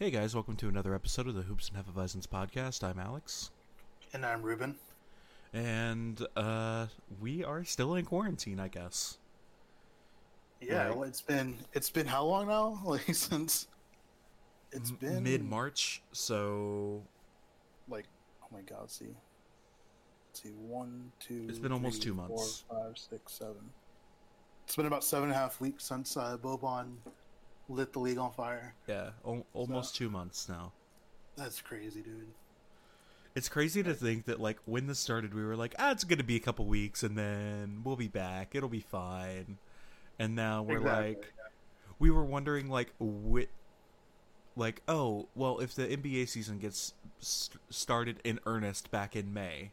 Hey guys, welcome to another episode of the Hoops and Hefeweizens podcast. I'm Alex, And I'm Ruben. and uh, we are still in quarantine, I guess. Yeah, Right. well, it's been it's been how long now? Like since it's been mid March, so Like oh my god, let's see. Let's see, one, two. It's been almost two months. five, six, seven. It's been about seven and a half weeks since uh, Boban lit the league on fire. yeah, al- almost two months now. That's crazy, dude. It's crazy to think that like when this started, we were like, ah, it's gonna be a couple weeks, and then we'll be back. It'll be fine. And now we're Exactly, like, we were wondering like, whi- like, oh, well, if the NBA season gets st- started in earnest back in May,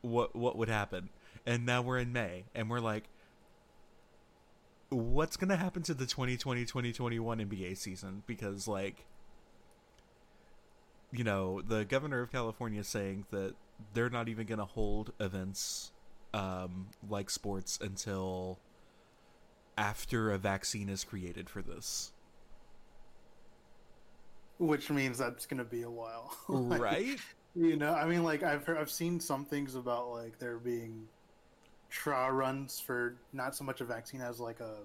what what would happen? And now we're in May, and we're like, what's gonna happen to the 2020-2021 NBA season? Because like you know, the governor of California is saying that they're not even going to hold events um, like sports until after a vaccine is created for this. Which means that's gonna be a while. Like, right? You know, I mean, like I've heard, I've seen some things about like there being trial runs for not so much a vaccine as like a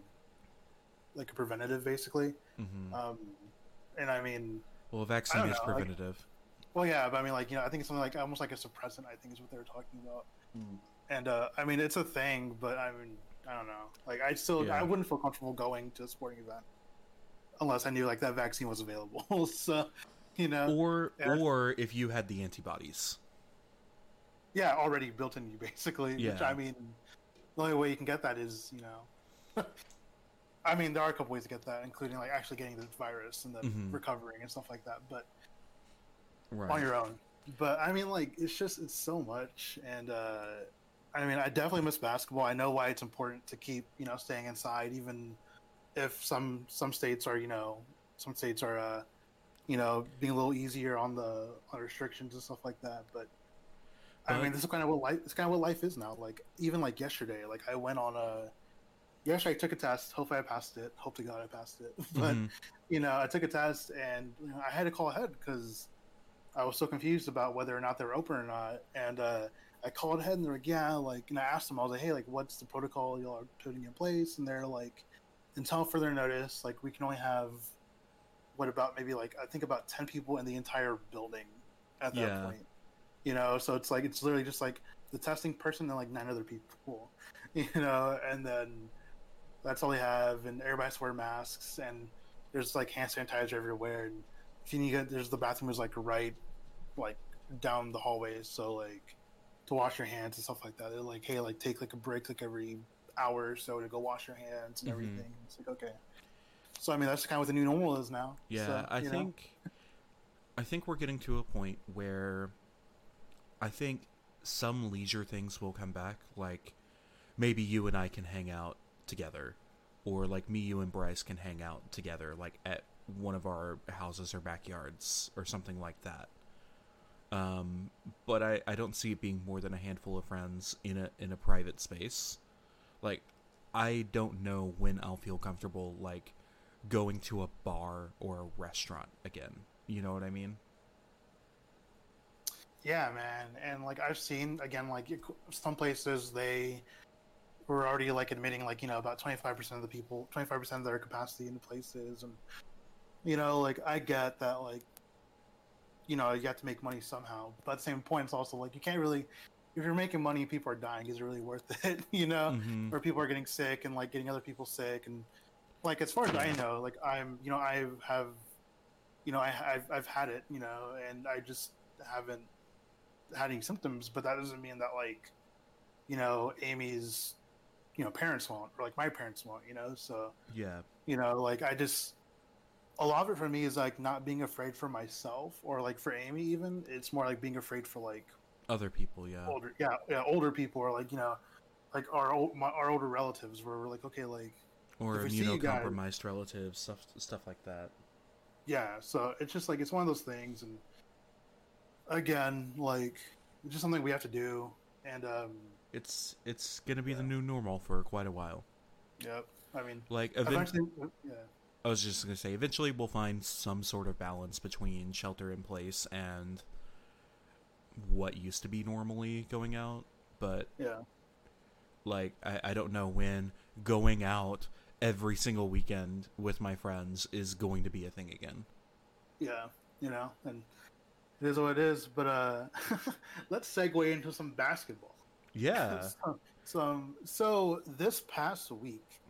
like a preventative, basically. hmm Um, and I mean, Well, a vaccine is know, like- preventative. well, yeah, but I mean, like you know, I think it's something like almost like a suppressant. I think is what they were talking about. And uh, I mean, it's a thing, but I mean, I don't know. Like, I still, Yeah. I wouldn't feel comfortable going to a sporting event unless I knew like that vaccine was available. so, you know, or yeah. or if you had the antibodies. Yeah, already built in you basically. Which Yeah. I mean, the only way you can get that is you know. I mean, there are a couple ways to get that, including like actually getting the virus and then Mhm. recovering and stuff like that. But Right. on your own. But I mean, like, it's just it's so much, and uh, I mean, I definitely miss basketball. I know why it's important to keep you know staying inside, even if some some states are you know some states are uh, you know being a little easier on the on restrictions and stuff like that. But I mean, this is kind of what life. It's kind of what life is now. Like even like yesterday, like I went on a. Yesterday I took a test. Hopefully I passed it. Hope to God I passed it. But Mhm. you know, I took a test and you know, I had to call ahead because I was so confused about whether or not they were open or not. And uh, I called ahead and they're like, yeah, like, and I asked them, I was like, hey, like, what's the protocol y'all are putting in place? And they're like, until further notice, like, we can only have what about maybe like, I think about 10 people in the entire building at that Yeah. point. You know, so it's like, it's literally just like the testing person and like nine other people, you know, and then that's all they have. And everybody has to wear masks and there's like hand sanitizer everywhere. And if you need to, there's the bathroom is like right, like down the hallway So like to wash your hands and stuff like that. They're like, hey, like take like a break like every hour or so to go wash your hands and Mhm. everything. It's like okay. So I mean that's kind of what the new normal is now. Yeah, So, I know. think I think we're getting to a point where I think some leisure things will come back like maybe you and I can hang out together or like me you and Bryce can hang out together like at one of our houses or backyards or something like that. Um but I I don't see it being more than a handful of friends in a in a private space. Like I don't know when I'll feel comfortable like going to a bar or a restaurant again. You know what I mean? Yeah, man, and like I've seen again, like some places they we're already like admitting like you know about 25% of the people 25% of their capacity in the places. And you know like i get that like you know you have to make money somehow. But at the same point it's also like you can't really if you're making money people are dying is it really worth it you know? Mhm. or people are getting sick and like getting other people sick. And like as far as i know like i'm you know i have you know I, I've, I've had it you know? And i just haven't had any symptoms but that doesn't mean that like you know amy's you know parents won't or like my parents won't you know so Yeah. you know like i just a lot of it for me is like not being afraid for myself or like for amy even it's more like being afraid for like Other people, yeah. older yeah yeah older people or like you know like our old my, our older relatives where we're like okay like Or if we see you guys- immunocompromised relatives, stuff stuff like that. yeah so it's just like it's one of those things and again like it's just something we have to do and um It's it's gonna be the new normal for quite a while. yep i mean Like eventually, eventually yeah I was just gonna say, eventually we'll find some sort of balance between shelter in place and what used to be normally going out. But yeah like, I, I don't know when going out every single weekend with my friends is going to be a thing again. yeah you know and it is what it is but uh let's segue into some basketball Yeah. so, so, so this past week,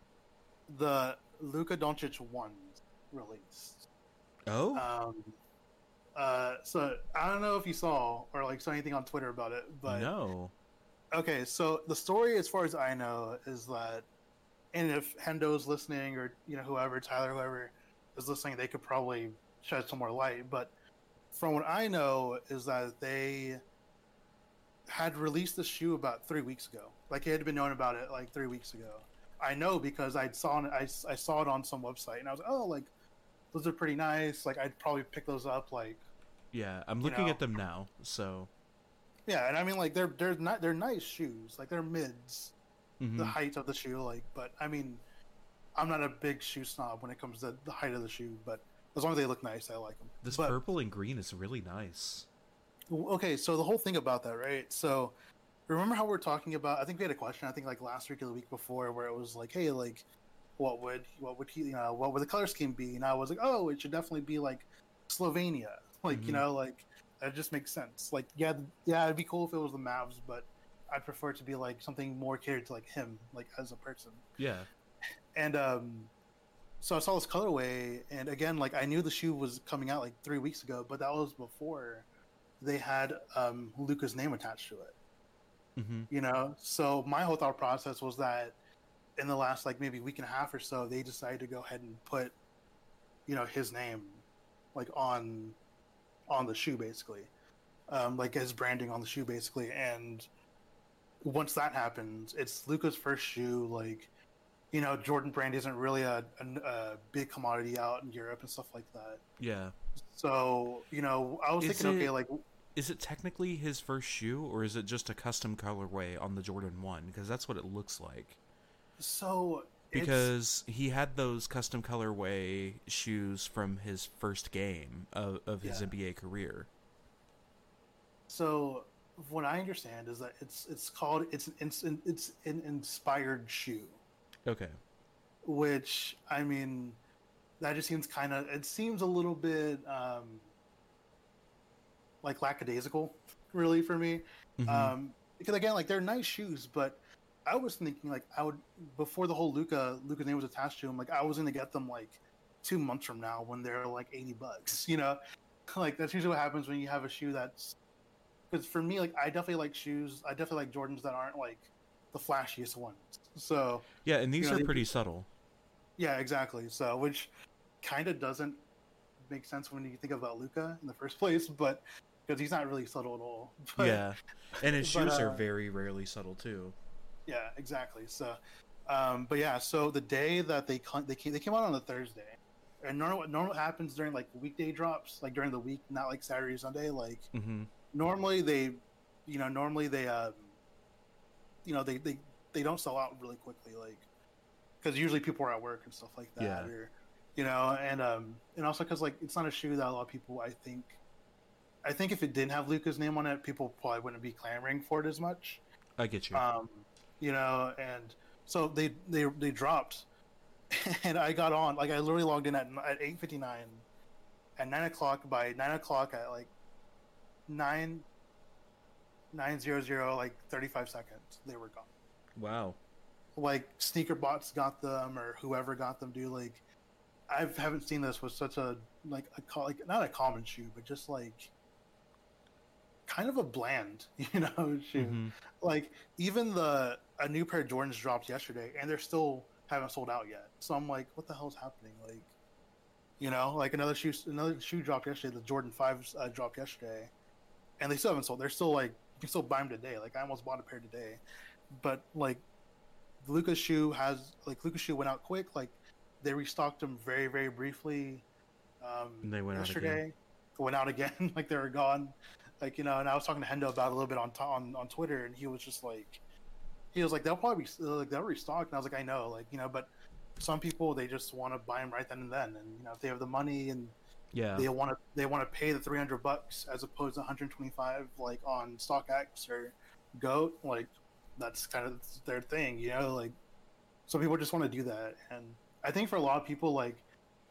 the Luka Doncic ones released. Oh. Um, uh, so I don't know if you saw or like saw anything on Twitter about it, but no. okay. So the story, as far as I know, is that, and if Hendo's listening or you know whoever Tyler whoever is listening, they could probably shed some more light. But from what I know, is that they had released the shoe about three weeks ago. Like it had been known about it like three weeks ago. I know because I saw it. I, I saw it on some website, and I was like, oh, like those are pretty nice. Like I'd probably pick those up. Like Yeah, I'm you looking know. at them now. So. yeah, and I mean like they're they're not they're nice shoes. Like they're mids. mhm. the height of the shoe like but i mean i'm not a big shoe snob when it comes to the height of the shoe but as long as they look nice i like them This but, purple and green is really nice. okay so the whole thing about that right so remember how we are talking about i think we had a question i think like last week or the week before where it was like hey like what would what would he you know what would the color scheme be and i was like oh it should definitely be like slovenia like you Mhm. know like that just makes sense like yeah yeah it'd be cool if it was the mavs but i'd prefer it to be like something more catered to like him like as a person Yeah. and um so i saw this colorway and again like i knew the shoe was coming out like three weeks ago but that was before they had um Luka's name attached to it. Hmm you know? So my whole thought process was that in the last like maybe week and a half or so they decided to go ahead and put you know his name like on on the shoe basically. Um like his branding on the shoe basically. And once that happens it's Luka's first shoe like you know jordan brand isn't really a, a, a big commodity out in europe and stuff like that Yeah. so you know i was Is thinking okay like Is it technically his first shoe, or is it just a custom colorway on the Jordan One? Because that's what it looks like. so Because he had those custom colorway shoes from his first game of, of his Yeah. NBA career. So, what I understand is that it's it's called it's it's it's an inspired shoe, Okay. which I mean, that just seems kind of it seems a little bit um, like lackadaisical, really for me. Mhm. Um, because again, like they're nice shoes, but I was thinking like I would before the whole Luka Luka's name was attached to them, like I was gonna get them like two months from now when they're like eighty bucks, you know. Like that's usually what happens when you have a shoe that's because for me, like I definitely like shoes. I definitely like Jordans that aren't like the flashiest ones. So yeah, and these you know, are they- pretty subtle. yeah, exactly. So which kind of doesn't make sense when you think about Luka in the first place, but because he's not really subtle at all. But, yeah, and his but, shoes are uh, very rarely subtle too. Yeah, exactly. So, um, but yeah, so the day that they they came, they came out on a Thursday, and normal normal happens during like weekday drops, like during the week, not like Saturday or Sunday. Like hmm normally they, you know, normally they, um, you know, they they they don't sell out really quickly, like because usually people are at work and stuff like that, Yeah. or you know, and um, and also because like it's not a shoe that a lot of people, I think. I think if it didn't have Luka's name on it, people probably wouldn't be clamoring for it as much I get you. um, you know, and So they they they dropped, and I got on like I literally logged in at at eight fifty nine, at nine o'clock. By nine o'clock at like nine nine zero zero like thirty five seconds, they were gone. Wow. Like sneaker bots got them or whoever got them. Do like I haven't seen this with such a like a like not a common shoe, but just like kind of a bland, you know, shoe. Mhm. Like even the a new pair of Jordans dropped yesterday, and they're still haven't sold out yet. So I'm like, what the hell's happening? Like, you know, like another shoe another shoe dropped yesterday. The Jordan fives uh, dropped yesterday, and they still haven't sold. They're still like you can still buy them today. Like I almost bought a pair today, but like Luka's shoe has like Luka's shoe went out quick. Like they restocked them very very briefly. Um, they went out again. yesterday. Went out again. like they were gone. Like you know, and I was talking to Hendo about a little bit on on on Twitter, and he was just like, he was like, they'll probably be like they'll restock, and I was like, I know, like you know, but some people they just want to buy them right then and then, and you know, if they have the money and Yeah. they want to they want to pay the 300 bucks as opposed to 125 like on StockX or Goat like that's kind of their thing you know like some people just want to do that and I think for a lot of people like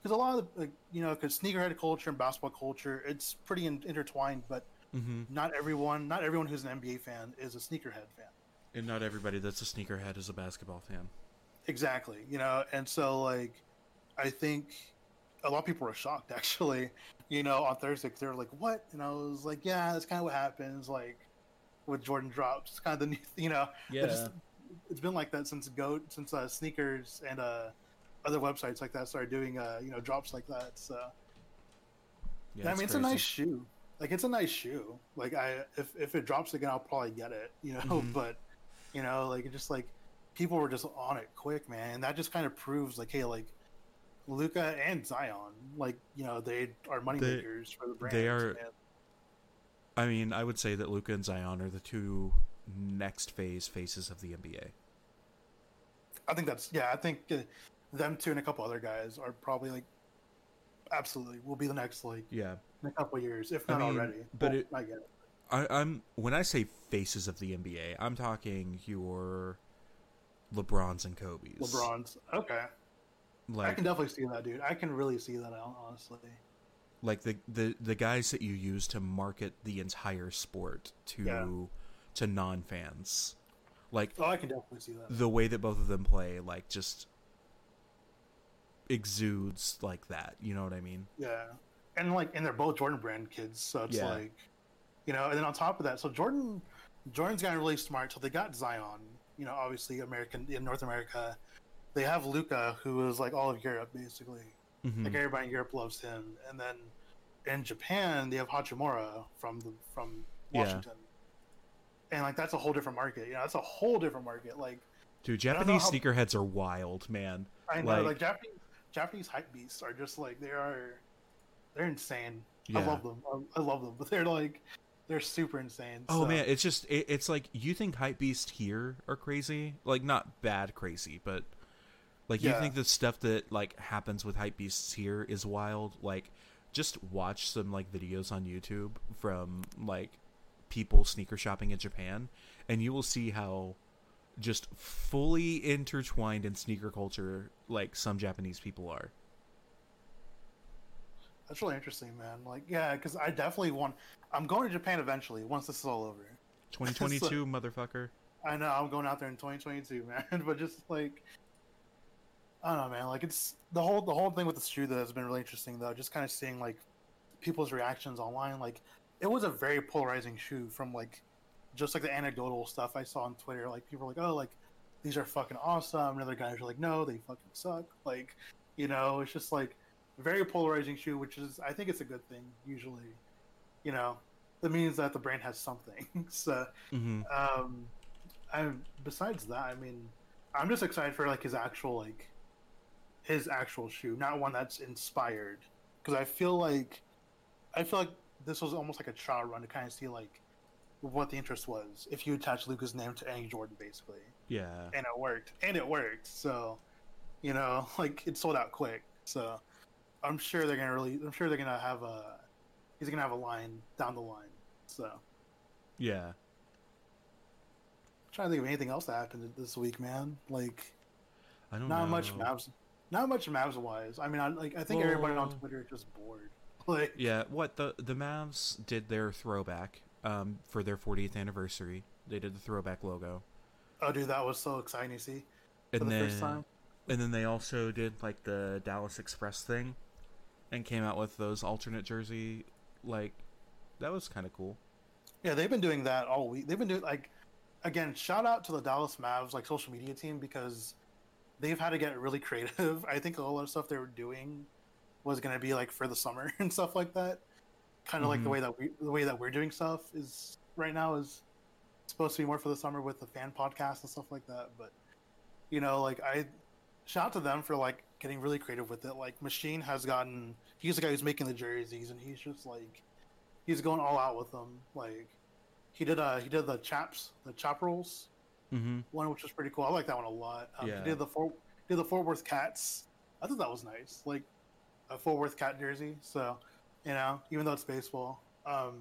because a lot of like, you know because sneakerhead culture and basketball culture it's pretty in- intertwined but hmm not everyone not everyone who's an NBA fan is a sneakerhead fan And not everybody that's a sneakerhead is a basketball fan. Exactly. You know, and so like I think a lot of people were shocked actually, you know, on Thursday they were like, "What?" And I was like, "Yeah, that's kind of what happens like with Jordan drops. It's kind of the new, you know, it's just- it's been like that since Goat, since uh, sneakers and uh, other websites like that started doing uh, you know, drops like that. So Yeah, I mean, it's a nice shoe. Like it's a nice shoe. Like I, if if it drops again, I'll probably get it. You know, Mhm. but you know, like it just like people were just on it quick, man. And that just kind of proves like, hey, like Luka and Zion, like you know, they are money They- makers for the brand. they are- I mean, I would say that Luka and Zion are the two next phase faces of the NBA. I think that's yeah. I think uh, them two and a couple other guys are probably like absolutely will be the next like Yeah. in a couple years, if I not mean, already. but Well, it- I get it. I, I'm when I say faces of the NBA, I'm talking your LeBrons and Kobe's. LeBron's okay. Like, I can definitely see that, dude. I can really see that, honestly. Like the, the the guys that you use to market the entire sport to Yeah. to non fans. Like Oh, I can definitely see that. the way that both of them play, like just exudes like that. You know what I mean? Yeah, and like, and they're both Jordan brand kids, so it's Yeah. like, you know. And then on top of that, so Jordan, Jordan's gotten really smart. So they got Zion, you know, obviously American in North America. They have Luka, who is like all of Europe, basically. Mhm. Like everybody in Europe loves him, and then in Japan they have Hachimura from the from Yeah. Washington. And like that's a whole different market, you know. That's a whole different market. Like Dude, Japanese how- sneakerheads are wild, man. I know, Like- like, Japanese Japanese hype beasts are just like they are, they're insane. Yeah. Um, I love them. I, I love them, but they're like, they're super insane. Oh so- man, it's just it, it's like you think hype beast here are crazy, like not bad crazy, but like you Yeah. think the stuff that like happens with hype beasts here is wild. Like just watch some like videos on YouTube from like people sneaker shopping in Japan, and you will see how just fully intertwined in sneaker culture like some Japanese people are. that's really interesting, man. Like, yeah, because I definitely want. I'm going to Japan eventually once this is all over. 2022, motherfucker. I know I'm going out there in 2022, man. But just like, I don't know, man. Like it's the whole the whole thing with the shoe that has been really interesting though. Just kind of seeing like people's reactions online. Like it was a very polarizing shoe from like just like the anecdotal stuff I saw on Twitter. Like people were like, oh, like these are fucking awesome. And other guys are like, no, they fucking suck. Like, you know, it's just like very polarizing shoe, which is I think it's a good thing usually. You know, that means that the brand has something. so hmm um I besides that, I mean, I'm just excited for like his actual like his actual shoe, not one that's inspired. Because I feel like I feel like this was almost like a trial run to kind of see like what the interest was if you attach Luka's name to any Jordan, basically, Yeah. and it worked, and it worked. So, you know, like it sold out quick. So, I'm sure they're gonna really, I'm sure they're gonna have a, he's gonna have a line down the line. So. Yeah. trying to think of anything else that happened this week, man. Like I don't know not know. much not much Mavs wise. I mean, I like I think everybody on Twitter is just bored. Like Yeah, what the the Mavs did their throwback um, for their 40th anniversary. They did the throwback logo, oh, dude, that was so exciting to see and for the then first time. and then they also did like the Dallas Express thing, and came out with those alternate jersey. Like that was kind of cool. Yeah, they've been doing that all week. They've been doing like again, shout out to the Dallas Mavs like social media team because they've had to get really creative. I think a lot of stuff they were doing was going to be like for the summer and stuff like that. Kind of like the Mhm. way that we the way that we're doing stuff is right now is supposed to be more for the summer with the fan podcast and stuff like that, but you know, like I shout out to them for like getting really creative with it. Like Machine has gotten he's the guy who's making the jerseys and he's just like he's going all out with them. Like he did uh he did the chaps the Chaparrals Mm-hmm. one which was pretty cool. I like that one a lot. Um, Yeah. Did the Fort did the Fort Worth Cats. I thought that was nice. Like a Fort Worth Cat jersey. So you know, even though it's baseball. Um,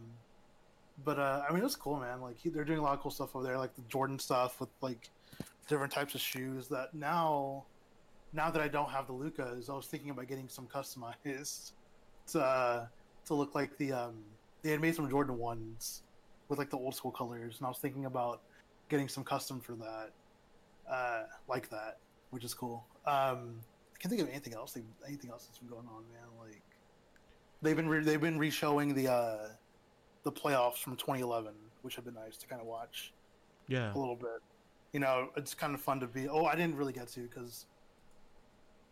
but uh, I mean, it was cool, man. Like he, they're doing a lot of cool stuff over there, like the Jordan stuff with like different types of shoes. That now, now that I don't have the Lukas, I was thinking about getting some customized to uh, to look like the um, they had made some Jordan ones with like the old school colors, and I was thinking about getting some custom for that, uh, like that, which is cool. Um, I can't think of anything else. Anything else that's been going on, man. Like they've been re- they've been re-showing the uh, the playoffs from 2011, which have been nice to kind of watch Yeah. a little bit. You know, it's kind of fun to be. Oh, I didn't really get to because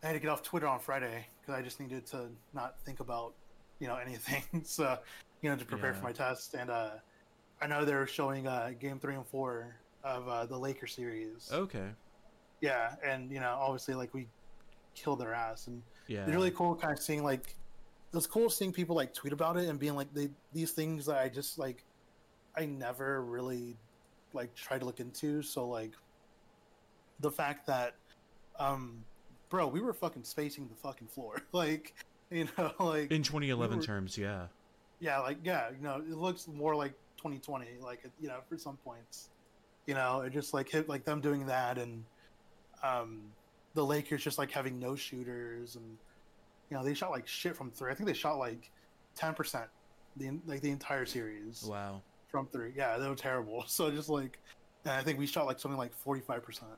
I had to get off Twitter on Friday because I just needed to not think about you know anything. so you know to prepare Yeah. for my test, and uh, I know they're showing uh, game three and four of uh, the Laker series. Okay. Yeah, and you know obviously like we killed their ass, and Yeah. it's really cool kind of seeing like it's cool seeing people like tweet about it and being like they these things that I just like I never really like try to look into. So like the fact that um bro, we were fucking spacing the fucking floor. like you know, like In 2011 were- terms, yeah. yeah, like yeah, you know, it looks more like 2020, like you know, for some points, you know, it just like hit like them doing that, and um, the Lakers just like having no shooters, and you know, they shot like shit from three. I think they shot like 10 percent the like the entire series Wow. from three. Yeah, they were terrible. So just like, and I think we shot like something like 45 percent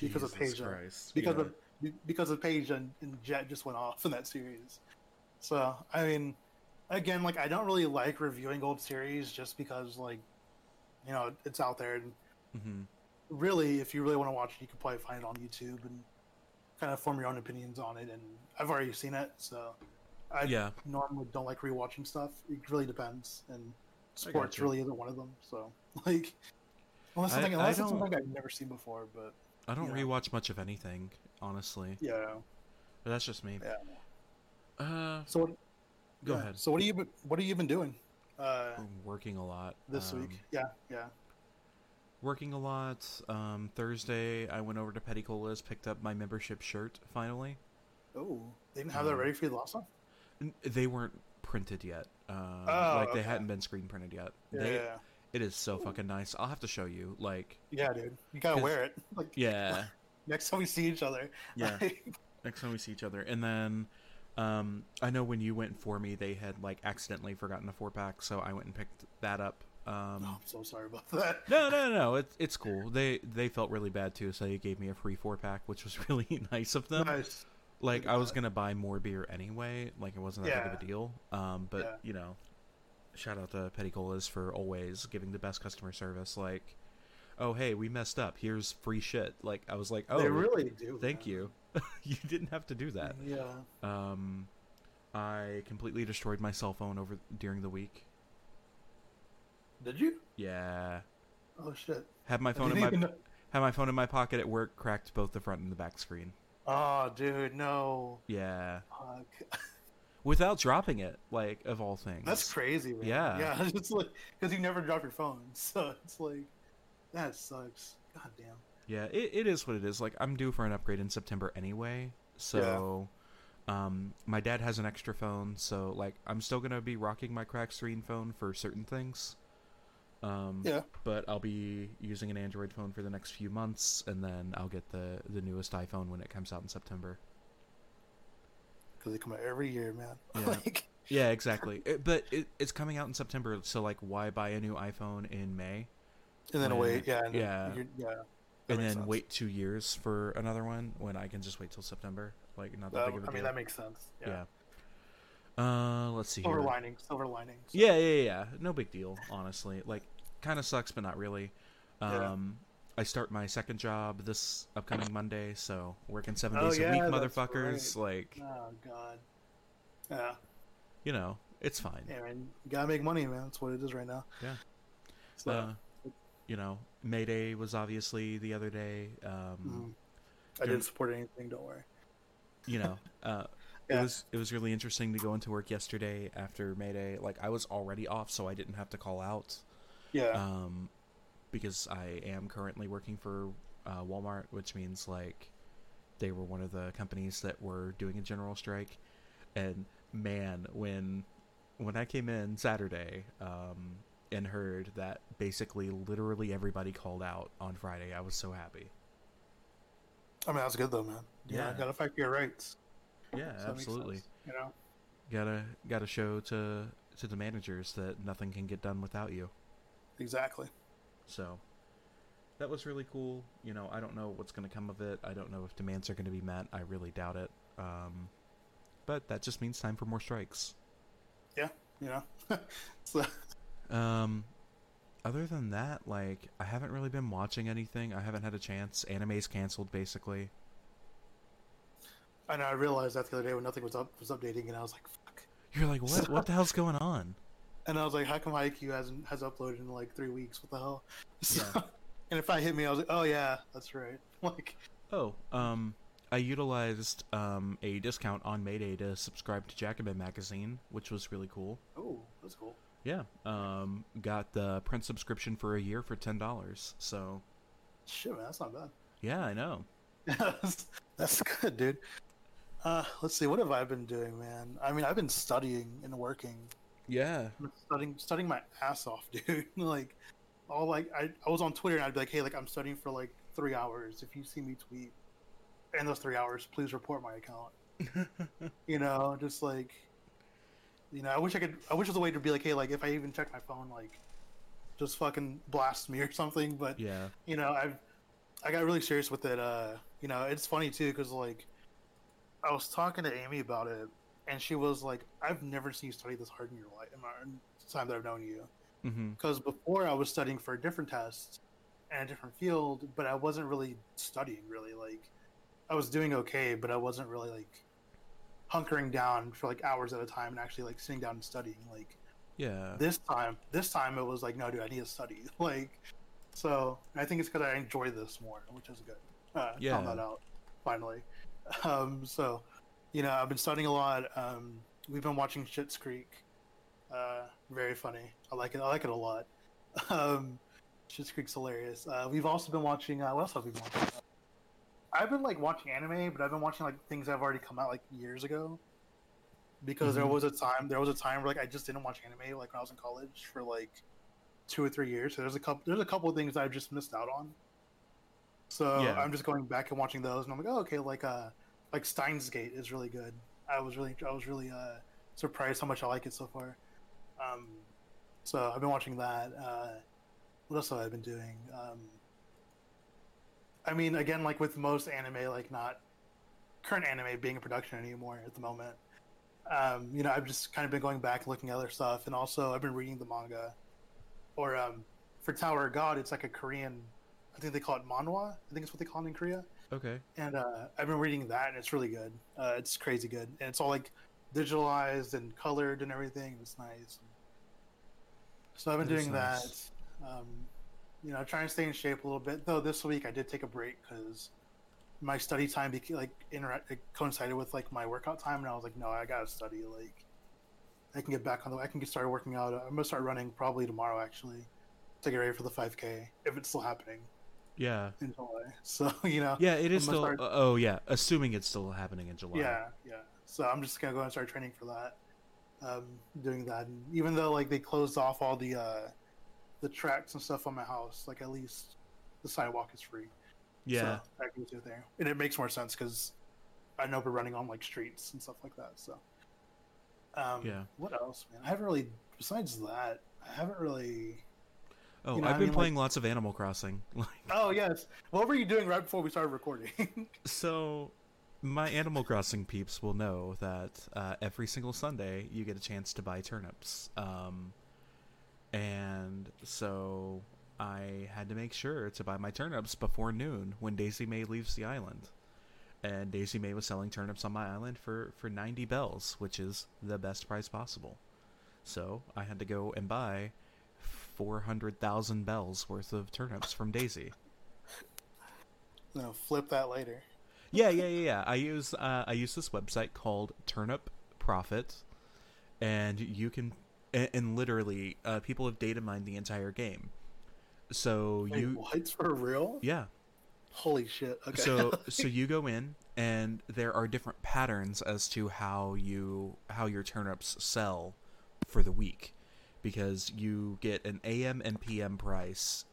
Because of Peja. Because yeah. of because of Peja and, and Jet just went off in that series. So I mean, again, like I don't really like reviewing old series just because like, you know, it's out there and Mhm. really, if you really want to watch it, you can probably find it on YouTube and kind of form your own opinions on it. And I've already seen it, so I Yeah. normally don't like rewatching stuff. It really depends, and sports really isn't one of them. So like, unless I, something, unless it's something I've never seen before, but I don't Yeah. rewatch much of anything, honestly. yeah, But that's just me. yeah. Uh, So what, go yeah. ahead. So what are you what have you been doing uh, I'm working a lot this um, week? Yeah, yeah. Working a lot. Um, Thursday, I went over to Peticolas, picked up my membership shirt. Finally, Oh, they didn't have that Um, ready for you the last time. They weren't printed yet. Um, Oh, like they hadn't been screen printed yet. Yeah, they, yeah, It is so fucking nice. I'll have to show you. Like, yeah, dude. You gotta wear it. Like yeah, next time we see each other. Yeah. next time we see each other. And then, um, I know when you went for me, they had like accidentally forgotten a four pack, so I went and picked that up. Oh, Um, I'm so sorry about that. no, no, no, it's it's cool. They they felt really bad too, so they gave me a free four pack, which was really nice of them. Nice. Like I was gonna buy more beer anyway. Like it wasn't that big of a deal. Um, but Yeah. you know, shout out to Peticolas for always giving the best customer service. Like, oh hey, we messed up. Here's free shit. Like I was like, oh, they really do. thank man. you. you didn't have to do that. Yeah. Um, I completely destroyed my cell phone over during the week. Did you? Yeah, Oh shit. had my phone in my even had my phone in my pocket at work. Cracked both the front and the back screen. Oh, dude, no. Yeah, Fuck. without dropping it. Like of all things. That's crazy, man. Yeah. Yeah. It's like because you never drop your phone, so it's like that sucks. God damn. Yeah, it, it is what it is. Like I'm due for an upgrade in September anyway. So um my dad has an extra phone, so like I'm still gonna be rocking my crack screen phone for certain things. Um, Yeah. But I'll be using an Android phone for the next few months, and then I'll get the the newest iPhone when it comes out in September. Because they come out every year, man. Yeah. like, Yeah, exactly. It- but it, it's coming out in September, so like, why buy a new iPhone in May and then When- wait, yeah, and yeah. yeah. and then sense. wait two years for another one when I can just wait till September? Like, not that Uh, big of a I mean, that makes sense. Yeah. yeah. Uh, let's see Silver here. lining, silver lining. So- Yeah, yeah, yeah. No big deal, honestly. Like, kind of sucks, but not really. Yeah. Um, I start my second job this upcoming Monday, so working seven Oh, days yeah, a week, motherfuckers. Like, Oh god. Yeah. you know, it's fine. Yeah, man. You gotta make money, man. That's what it is right now. Yeah. So, Uh, you know, May Day was obviously the other day. Um, mhm. I didn't support anything. Don't worry. you know, uh, Yeah. it was it was really interesting to go into work yesterday after May Day. Like, I was already off, so I didn't have to call out. Yeah. um, because I am currently working for uh, Walmart, which means like they were one of the companies that were doing a general strike. And man, when when I came in Saturday um, and heard that basically literally everybody called out on Friday, I was so happy. I mean, that's good though, man. Yeah. Yeah. Gotta fight for your rights. Yeah, So absolutely. sense, You know. Gotta gotta show to to the managers that nothing can get done without you. Exactly. So that was really cool. You know, I don't know what's going to come of it. I don't know if demands are going to be met. I really doubt it. Um, but that just means time for more strikes. Yeah, you know. so Um, other than that, like I haven't really been watching anything. I haven't had a chance. Anime's canceled basically. I know. I realized that the other day when nothing was up was updating, and I was like, "Fuck." You're like, what? What the hell's going on? And I was like, "How come IQ hasn't has uploaded in like three weeks? What the hell?" So, Yeah. and if I hit me, I was like, "Oh yeah, that's right." Like, Oh, um, I utilized um a discount on Mayday to subscribe to Jacobin magazine, which was really cool. oh, that's cool. Yeah. Um, got the print subscription for a year for ten dollars. So Shit, man, that's not bad. yeah, I know. that's, that's good, dude. Uh, let's see. What have I been doing, man? I mean, I've been studying and working. Yeah. Studying, studying my ass off, dude. like, all like I, I was on Twitter and I'd be like, hey, like I'm studying for like three hours. If you see me tweet in those three hours, please report my account. you know, just like, you know, I wish I could. I wish there was a way to be like, hey, like if I even check my phone, like, just fucking blast me or something. But yeah. you know, I've I got really serious with it. Uh, you know, it's funny too because like I was talking to Amy about it, and she was like, "I've never seen you study this hard in your life in my the time that I've known you." Mm-hmm. Because before I was studying for a different test and a different field, but I wasn't really studying. Really, like I was doing okay, but I wasn't really like hunkering down for like hours at a time and actually like sitting down and studying. Like Yeah. this time this time it was like no dude i need to study like so i think it's because i enjoy this more which is good uh Yeah. found that out finally um so you know i've been studying a lot um we've been watching Schitt's creek uh very funny i like it i like it a lot um Schitt's creek's hilarious uh we've also been watching uh what else have we been watching i've been like watching anime but i've been watching like things that have already come out like years ago because there Mhm. was a time there was a time where like I just didn't watch anime like when I was in college for like two or three years. So there's a couple there's a couple of things I've just missed out on. So Yeah. I'm just going back and watching those, and I'm like, oh, okay, like uh, like Steins Gate is really good. I was really I was really uh surprised how much I like it so far. Um, so I've been watching that. Uh, what else have I been doing? Um, I mean, again, like with most anime, like not current anime being in production anymore at the moment. Um, you know, I've just kind of been going back and looking at other stuff, and also I've been reading the manga. Or um, for Tower of God, it's like a Korean. I think they call it manhwa. I think it's what they call it in Korea. Okay. And uh, I've been reading that, and it's really good. Uh, it's crazy good, and it's all like digitalized and colored and everything. It's nice. So I've been That doing that. Um, you know, trying to stay in shape a little bit. Though this week I did take a break because my study time beca- like inter- it coincided with like my workout time, and I was like, no, I gotta study. Like, I can get back on the. I can get started working out. I'm gonna start running probably tomorrow actually to get ready for the 5K if it's still happening Yeah. in July. So you know. Yeah, it is still. start- uh, oh, yeah. Assuming it's still happening in July. Yeah, yeah. So I'm just gonna go and start training for that. Um, doing that, and even though like they closed off all the uh, the tracks and stuff on my house, like at least the sidewalk is free. Yeah. so I can do it there, and it makes more sense because I know we're running on like streets and stuff like that. So, um, Yeah. What else, man? I haven't really. Besides that, I haven't really. Oh, you know, I've I been mean, like- playing lots of Animal Crossing. Oh yes. What were you doing right before we started recording? so, my Animal Crossing peeps will know that uh, every single Sunday you get a chance to buy turnips. Um, and so I had to make sure to buy my turnips before noon when Daisy Mae leaves the island. And Daisy Mae was selling turnips on my island for, for 90 bells, which is the best price possible. So I had to go and buy 400,000 bells worth of turnips from Daisy. no, flip that later. Yeah, yeah, yeah, yeah. I use uh, I use this website called Turnip Prophet, and you can and, and literally uh, people have data mined the entire game. So Wait, you what for real? yeah. Holy shit. Okay. So so you go in and there are different patterns as to how you how your turnips sell for the week because you get an AM and PM price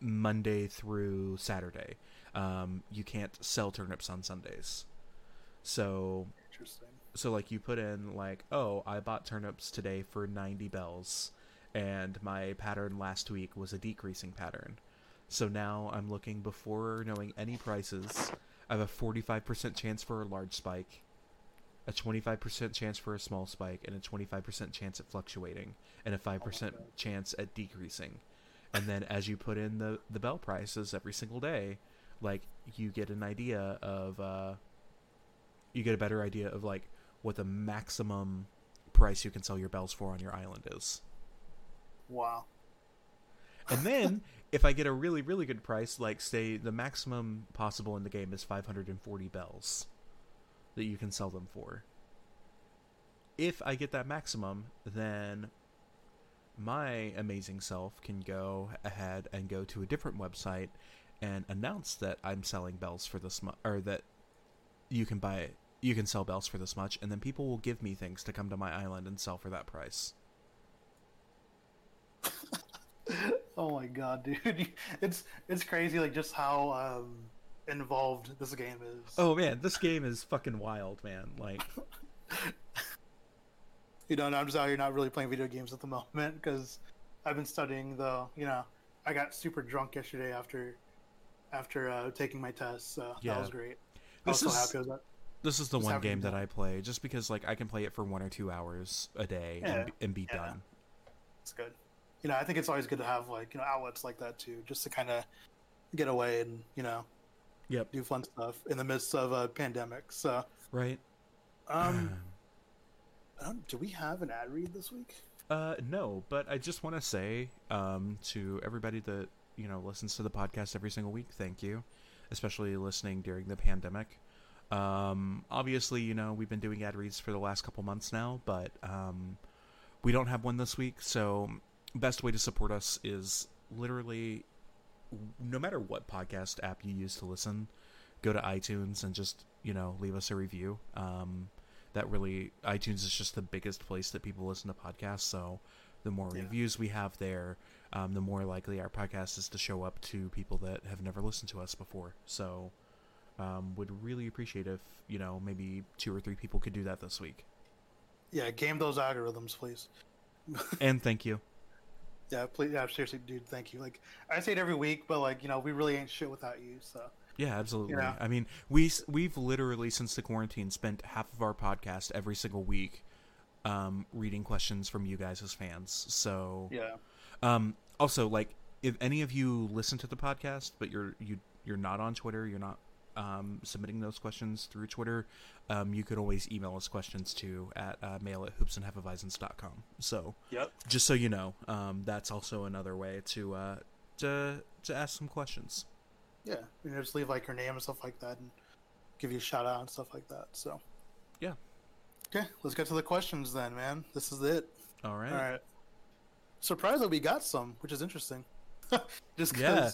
Monday through Saturday. Um, you can't sell turnips on Sundays. So interesting. so like you put in like oh i bought turnips today for 90 bells and my pattern last week was a decreasing pattern so now i'm looking before knowing any prices i have a 45% chance for a large spike a 25% chance for a small spike and a 25% chance at fluctuating and a 5% chance at decreasing and then as you put in the the bell prices every single day like you get an idea of uh you get a better idea of like what the maximum price you can sell your bells for on your island is. Wow. And then if I get a really really good price, like say the maximum possible in the game is 540 bells that you can sell them for. If I get that maximum, then my amazing self can go ahead and go to a different website and announce that I'm selling bells for this much, or that you can buy you can sell bells for this much, and then people will give me things to come to my island and sell for that price. Oh my god, dude. It's it's crazy like just how um involved this game is. Oh man, this game is fucking wild, man. Like, You know, I'm just out here not really playing video games at the moment because I've been studying though, you know. I got super drunk yesterday after after uh, taking my test, so Yeah. that was great. I was This so is- happy with that. this is the Just one game that. I play just because like I can play it for one or two hours a day Yeah, and, be- and be yeah. done. It's good. You know, I think it's always good to have like, you know, outlets like that too, just to kind of get away and, you know, Yep. do fun stuff in the midst of a pandemic. So, Right. um, don't, do we have an ad read this week? Uh, no, but I just want to say um, to everybody that you know listens to the podcast every single week, thank you, especially listening during the pandemic. Um, obviously, you know we've been doing ad reads for the last couple months now, but um, we don't have one this week. So, best way to support us is literally, no matter what podcast app you use to listen, go to iTunes and just you know leave us a review. Um, that really iTunes is just the biggest place that people listen to podcasts. So the more Yeah. reviews we have there, um, the more likely our podcast is to show up to people that have never listened to us before. So um, would really appreciate if you know maybe two or three people could do that this week. Yeah, game those algorithms, please. And thank you. Yeah, please. Yeah, seriously, dude, thank you. Like, I say it every week, but like, you know, we really ain't shit without you. So, Yeah, absolutely. Yeah. I mean, we we've literally since the quarantine spent half of our podcast every single week um, reading questions from you guys as fans. So yeah, Um, also, like, if any of you listen to the podcast, but you're you you're not on Twitter, you're not um, submitting those questions through Twitter, um, you could always email us questions to at uh, mail at hoopsandhefeweizens.com. So yep. just so you know, um, that's also another way to uh, to to ask some questions. Yeah, you know, just leave like your name and stuff like that, and give you a shout out and stuff like that. So, Yeah. Okay, let's get to the questions then, man. This is it. All right. All right. Surprised that we got some, which is interesting. Just because, Yeah.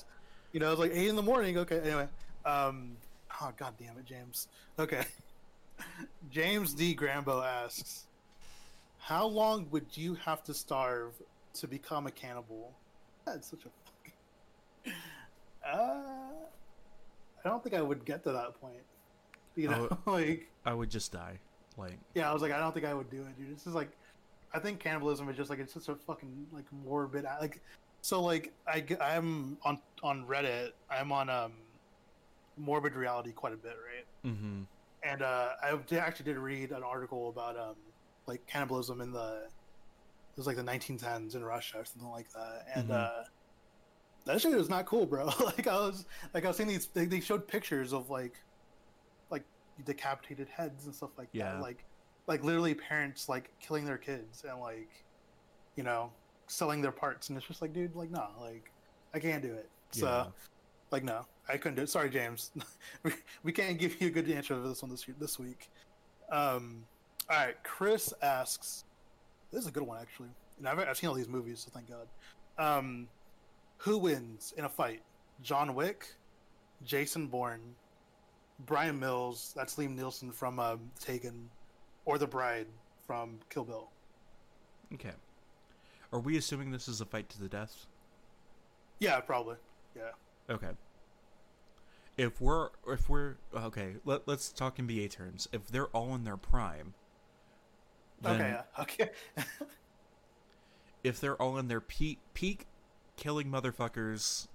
you know, it's like eight in the morning. Okay, anyway. Um, oh, god damn it, James. Okay. James D. Grambo asks, How long would you have to starve to become a cannibal? That's such a fucking. Uh, I don't think I would get to that point. You know, like I would just die. Like, yeah, I was like, I don't think I would do it, dude. This is like, I think cannibalism is just like it's just a fucking like morbid like. So like I I'm on on Reddit. I'm on um, morbid reality quite a bit, right? mm-hmm. and uh, I actually did read an article about um, like cannibalism in the it was like the 1910s in Russia or something like that, and Mhm. uh, that shit was not cool, bro. like I was like I was seeing these they, they showed pictures of like like decapitated heads and stuff like Yeah. that, like like literally parents like killing their kids and like you know selling their parts, and it's just like dude, like no, like I can't do it. So. Yeah. Like no, I couldn't do it. Sorry, James. we, we can't give you a good answer for this one this this week. Um, all right, Chris asks. This is a good one actually. And I've, I've seen all these movies, so thank God. Um, who wins in a fight? John Wick, Jason Bourne, Brian Mills. That's Liam Neeson from um, Taken, or the Bride from Kill Bill. Okay. Are we assuming this is a fight to the death? Yeah, probably. Yeah. Okay. If we're if we're okay, let let's talk NBA terms. If they're all in their prime, okay. Okay. if they're all in their peak peak killing motherfuckers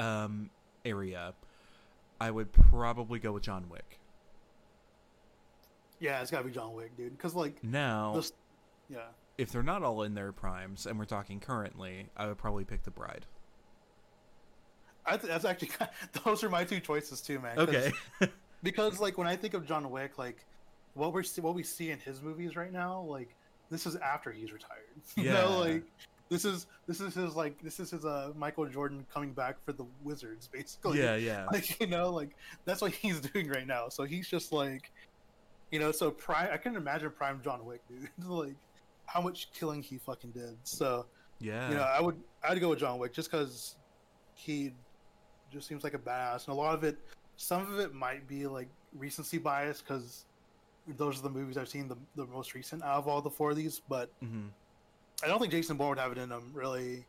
um area, I would probably go with John Wick. yeah, it's gotta be John Wick, dude. Because like, Now, those, yeah. if they're not all in their primes and we're talking currently, I would probably pick the bride. I th- that's actually those are my two choices too, man. Okay. Because like when I think of John Wick, like what we're see- what we see in his movies right now, like this is after he's retired. You Yeah. know, like this is this is his like this is his uh Michael Jordan coming back for the Wizards, basically. yeah, yeah. Like you know, like that's what he's doing right now. So he's just like, you know, so prime. I can imagine prime John Wick, dude. like how much killing he fucking did. So Yeah. you know, I would I'd go with John Wick just because he just seems like a badass, and a lot of it, some of it might be like recency bias because those are the movies I've seen the, the most recent out of all the four of these. But hmm I don't think Jason Bourne would have it in him really,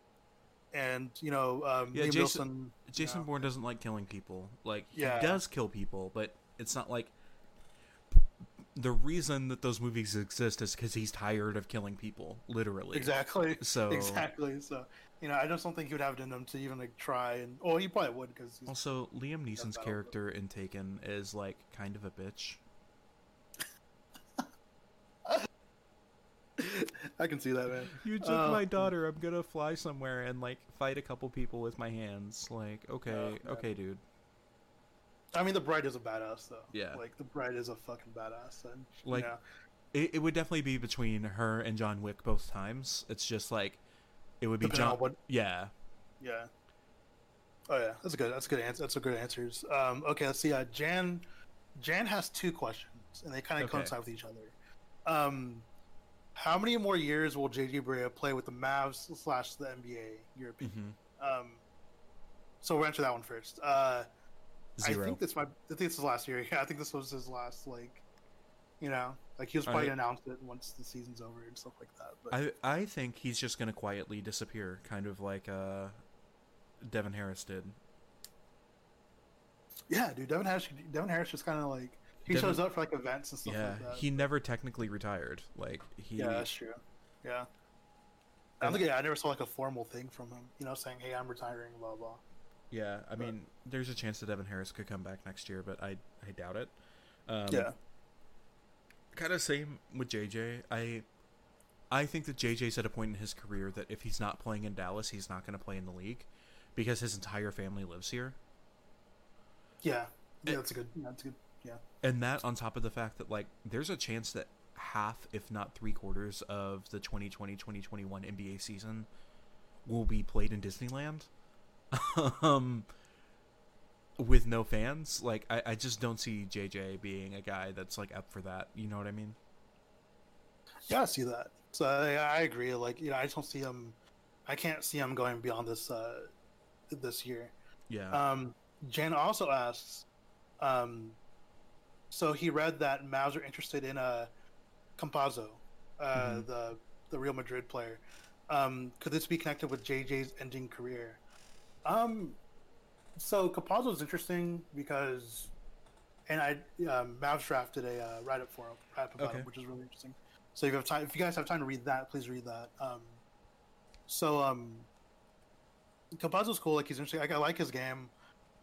and you know, um, Yeah, Liam Jason- Wilson. Jason yeah. Bourne doesn't like killing people. Like Yeah. he does kill people, but it's not like the reason that those movies exist is because he's tired of killing people, literally. Exactly. So Exactly. So you know, I just don't think he would have it in him to even like try and. Oh, he probably would because also Liam Neeson's character in Taken is like kind of a bitch. I can see that, man. You took Uh, my daughter. I'm gonna fly somewhere and like fight a couple people with my hands. Like, okay, Oh, okay, dude. I mean, the bride is a badass though. Yeah. Like the bride is a fucking badass, and Like. It, it would definitely be between her and John Wick both times. It's just like it would be Depending John. what- Yeah, Yeah. Oh yeah, that's a good. That's a good answer. That's a good answers. Um, okay, let's see. Uh, Jan, Jan has two questions, and they kind of Okay. coincide with each other. Um, how many more years will JJ Barea play with the Mavs slash the NBA? European. opinion. hmm Um, so we'll answer that one first. Uh, zero. I think this might. I think this is last year. Yeah, I think this was his last. Like, you know, like he was probably right. announced it once the season's over and stuff like that. But I I think he's just gonna quietly disappear, kind of like uh, Devin Harris did. yeah, dude, Devin Harris. Devin Harris just kind of like he Devin- shows up for like events and stuff yeah, like that. he never technically retired. Like he. Yeah, that's true. Yeah. I don't think yeah, I never saw like a formal thing from him, you know, saying, "Hey, I'm retiring," blah blah. Yeah, I But- mean, there's a chance that Devin Harris could come back next year, but I I doubt it. Um, yeah, kind of same with JJ. I I think that JJ's at a point in his career that if he's not playing in Dallas, he's not going to play in the league because his entire family lives here. yeah, yeah. That's a good. That's good. Yeah, And that on top of the fact that like there's a chance that half if not 3 quarters of the 2020-2021 NBA season will be played in Disneyland. um with no fans, like I, I just don't see JJ being a guy that's like up for that. You know what I mean? yeah, I see that. So I, I agree. Like, you know, I just don't see him. I can't see him going beyond this uh this year. Yeah. Um, Jan also asks, um, so he read that Mavs are interested in uh, Campazzo, uh, Mhm. the the Real Madrid player. Um, could this be connected with JJ's ending career? Um, so Campazzo is interesting because, and I um, Mavs Draft did a uh, write up for him, write up about Okay. him, which is really interesting. So if you have time, if you guys have time to read that, please read that. Um, so um, Campazzo's cool. Like he's interesting. Like, I like his game.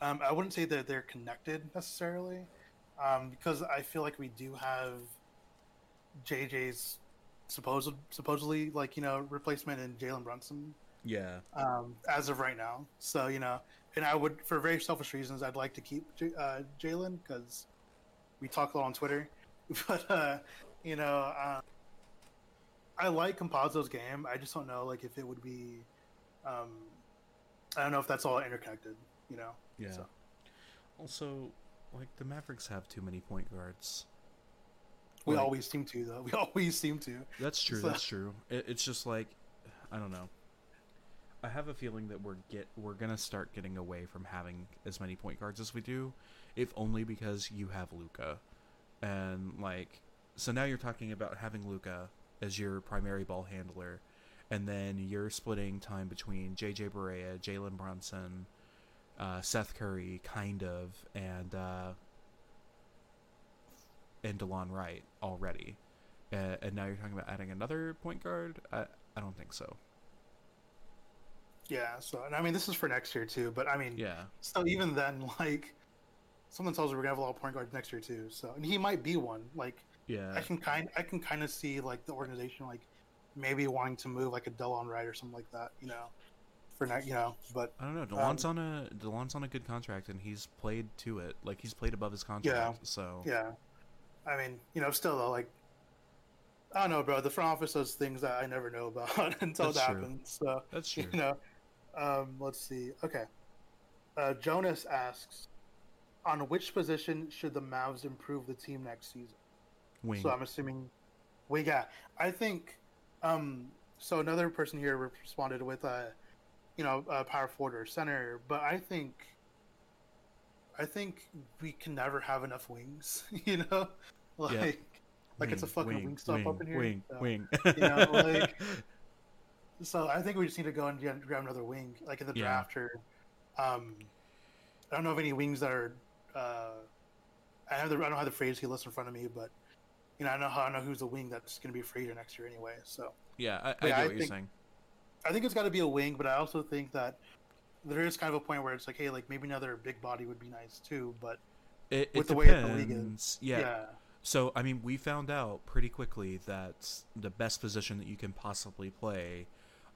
Um, I wouldn't say that they're connected necessarily, um, because I feel like we do have JJ's supposed supposedly like you know replacement in Jalen Brunson Yeah. um, as of right now. So you know, and I would, for very selfish reasons, I'd like to keep J- uh, Jalen because we talk a lot on Twitter. But uh, you know, uh, I like Campazzo's game. I just don't know like if it would be. Um, I don't know if that's all interconnected. You know. Yeah. So. Also, like the Mavericks have too many point guards. We Like- always seem to though. We always seem to. That's true. So- That's true. It, it's just like, I don't know. I have a feeling that we're get we're gonna start getting away from having as many point guards as we do, if only because you have Luka, and like, so now you're talking about having Luka as your primary ball handler, and then you're splitting time between JJ Barea, Jalen Brunson, uh, Seth Curry, kind of, and uh, and Delon Wright already. Uh, and now you're talking about adding another point guard? I, I don't think so. Yeah. So, and I mean, this is for next year too. But I mean, Yeah. So even then, like, someone tells me we're gonna have a lot of point guards next year too. So, and he might be one. Like, Yeah. I can kind, I can kind of see like the organization like maybe wanting to move like a Delon Wright or something like that. You know, for now, you know. But I don't know. Um, Delon's on a Delon's on a good contract, and he's played to it. Like he's played above his contract. Yeah. So yeah, I mean, you know, still though, like, I don't know, bro. The front office does things that I never know about until That's it true. happens. So that's true. you know, um, let's see. Okay, uh, Jonas asks, on which position should the Mavs improve the team next season? Wing. So I'm assuming we got. I think. Um. So another person here responded with a, you know, a power forward or center, but I think. I think we can never have enough wings. You know, like Yeah. like it's a fucking wing, wing stop wing, up in here. Wing, So- wing. you know, like- So I think we just need to go and get, grab another wing, like in the Yeah. draft or. Um, I don't know of any wings that are. Uh, I have the I don't have the phrase he list in front of me, but you know I know how I know who's the wing that's going to be free agent next year anyway. So yeah, I, I Yeah, get I what you're saying. I think it's got to be a wing, but I also think that there is kind of a point where it's like, hey, like maybe another big body would be nice too. But It, it with the way the league is. Yeah. yeah, So I mean, we found out pretty quickly that the best position that you can possibly play,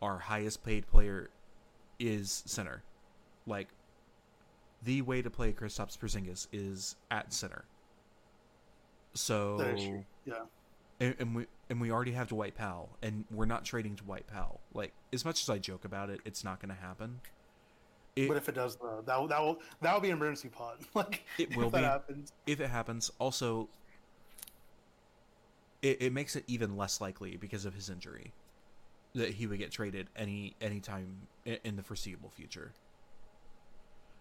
our highest paid player, is center. Like, the way to play Kristaps Porzingis is at center. So that is true. Yeah, and, and we and we already have Dwight Powell, and we're not trading Dwight Powell. Like as much as I joke about it, it's not going to happen. It, but if it does, though, that will that will that will be an emergency pod. like It if will that be. happens. if it happens, also it, it makes it even less likely because of his injury that he would get traded any anytime in the foreseeable future.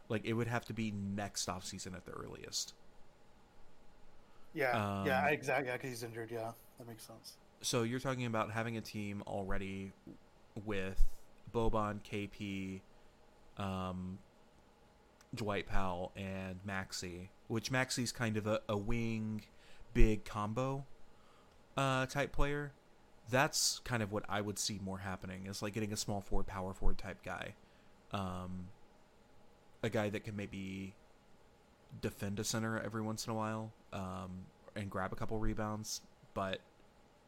Like it would have to be next off season at the earliest. Yeah, yeah, Um, exactly. Yeah, because he's injured. Yeah, that makes sense. So you're talking about having a team already with Boban, KP, um, Dwight Powell, and Maxi, which Maxi's kind of a, a wing, big combo uh, type player. That's kind of what I would see more happening is like getting a small forward, power forward type guy, um, a guy that can maybe defend a center every once in a while um, and grab a couple rebounds, but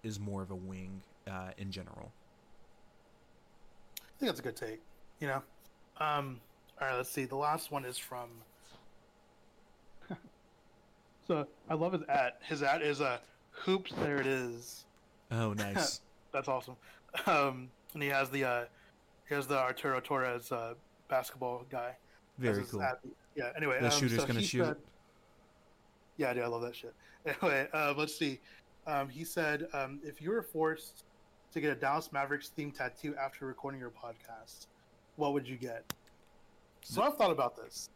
is more of a wing uh, in general. I think that's a good take. You know, um, all right. Let's see. The last one is from. so I love his at. His at is a hoops. There it is. Oh, nice. That's awesome. Um, and he has the uh, he has the Arturo Torres uh, basketball guy. Very cool. at. Yeah. Anyway, The um, shooter's so gonna shoot. said- yeah, dude, I love that shit. Anyway, uh, let's see. Um, he said, um, if you were forced to get a Dallas Mavericks theme tattoo after recording your podcast, what would you get? So I've thought about this.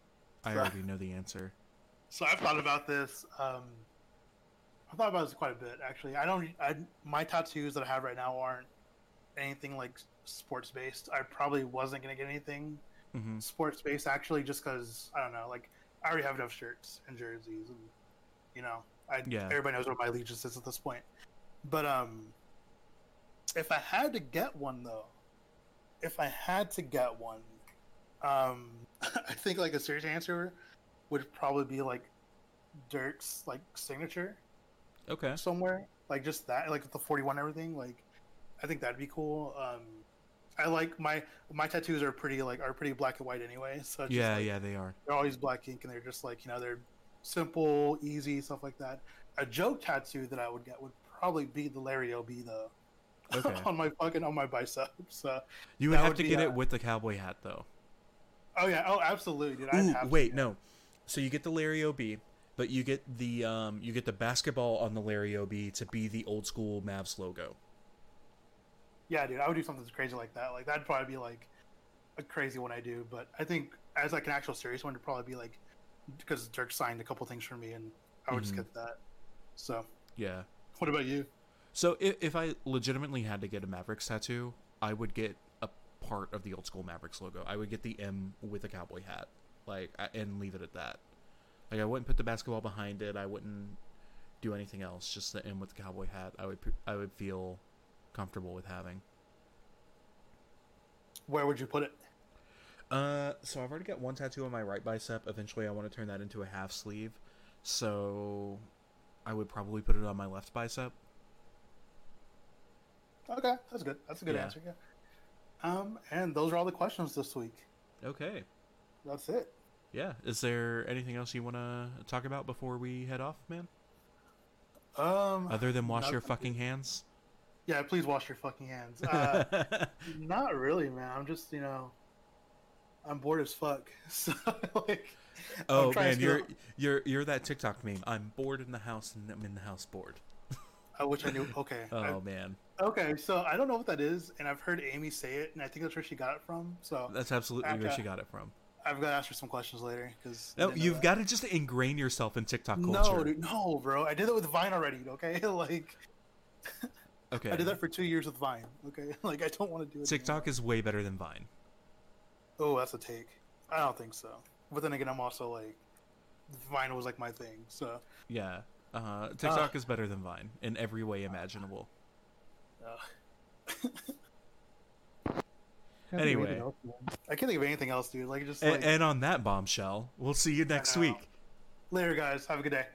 I already know the answer. So I've thought about this. Um, I've thought about this quite a bit, actually. I don't. I, my tattoos that I have right now aren't anything like sports based. I probably wasn't gonna get anything hmm sports based actually, just because I don't know. Like I already have enough shirts and jerseys, and you know, I Yeah. everybody knows what my allegiance is at this point. But um, if I had to get one though, if I had to get one, um, I think like a serious answer would probably be like Dirk's like signature Okay. somewhere, like just that, like the forty one everything. Like, I think that'd be cool. Um, I like my my tattoos are pretty like are pretty black and white anyway. So Yeah, like, yeah, they are. they're always black ink and they're just like you know they're simple, easy stuff like that. A joke tattoo that I would get would probably be the Larry OB though. Okay. on my fucking on my bicep. So You would have would to get uh, it with the cowboy hat, though. oh yeah, oh absolutely, dude. Ooh, wait, no. So you get the Larry Ob, but you get the um, you get the basketball on the Larry Ob to be the old school Mavs logo. Yeah, dude, I would do something crazy like that. Like that'd probably be like a crazy one I do. But I think as like an actual serious one, it'd probably be like because Dirk signed a couple things for me, and I would Mhm. just get that. So, Yeah. what about you? So if, if I legitimately had to get a Mavericks tattoo, I would get a part of the old school Mavericks logo. I would get the M with a cowboy hat, like, and leave it at that. Like, I wouldn't put the basketball behind it. I wouldn't do anything else. Just the M with the cowboy hat. I would, I would feel comfortable with having. Where would you put it? Uh, so I've already got one tattoo on my right bicep. Eventually, I want to turn that into a half sleeve. So, I would probably put it on my left bicep. Okay, that's good. That's a good Yeah. answer. Yeah. Um, and those are all the questions this week. Okay. That's it. Yeah. Is there anything else you want to talk about before we head off, man? Um, Other than wash your fucking hands? yeah, please wash your fucking hands. Uh, not really, man. I'm just you know, I'm bored as fuck. So like, oh man, you're steal- you're you're that TikTok meme. I'm bored in the house and I'm in the house bored. I wish I knew. Okay. I- Oh man, Okay, so I don't know what that is, and I've heard Amy say it, and I think that's where she got it from. So that's absolutely where she got it from. I've got to ask her some questions later because No, you've got to just ingrain yourself in TikTok no, culture. dude, no, bro. I did that with Vine already. Okay, like okay, I did that for two years with Vine. Okay, like I don't want to do it. TikTok is way better than Vine. Oh, that's a take. I don't think so. But then again, I'm also like Vine was like my thing. So Yeah, uh, TikTok Ah. is better than Vine in every way imaginable. uh, Anyway. I can't think of anything else, dude. Like just like and on that bombshell, we'll see you next week. later, guys. Have a good day.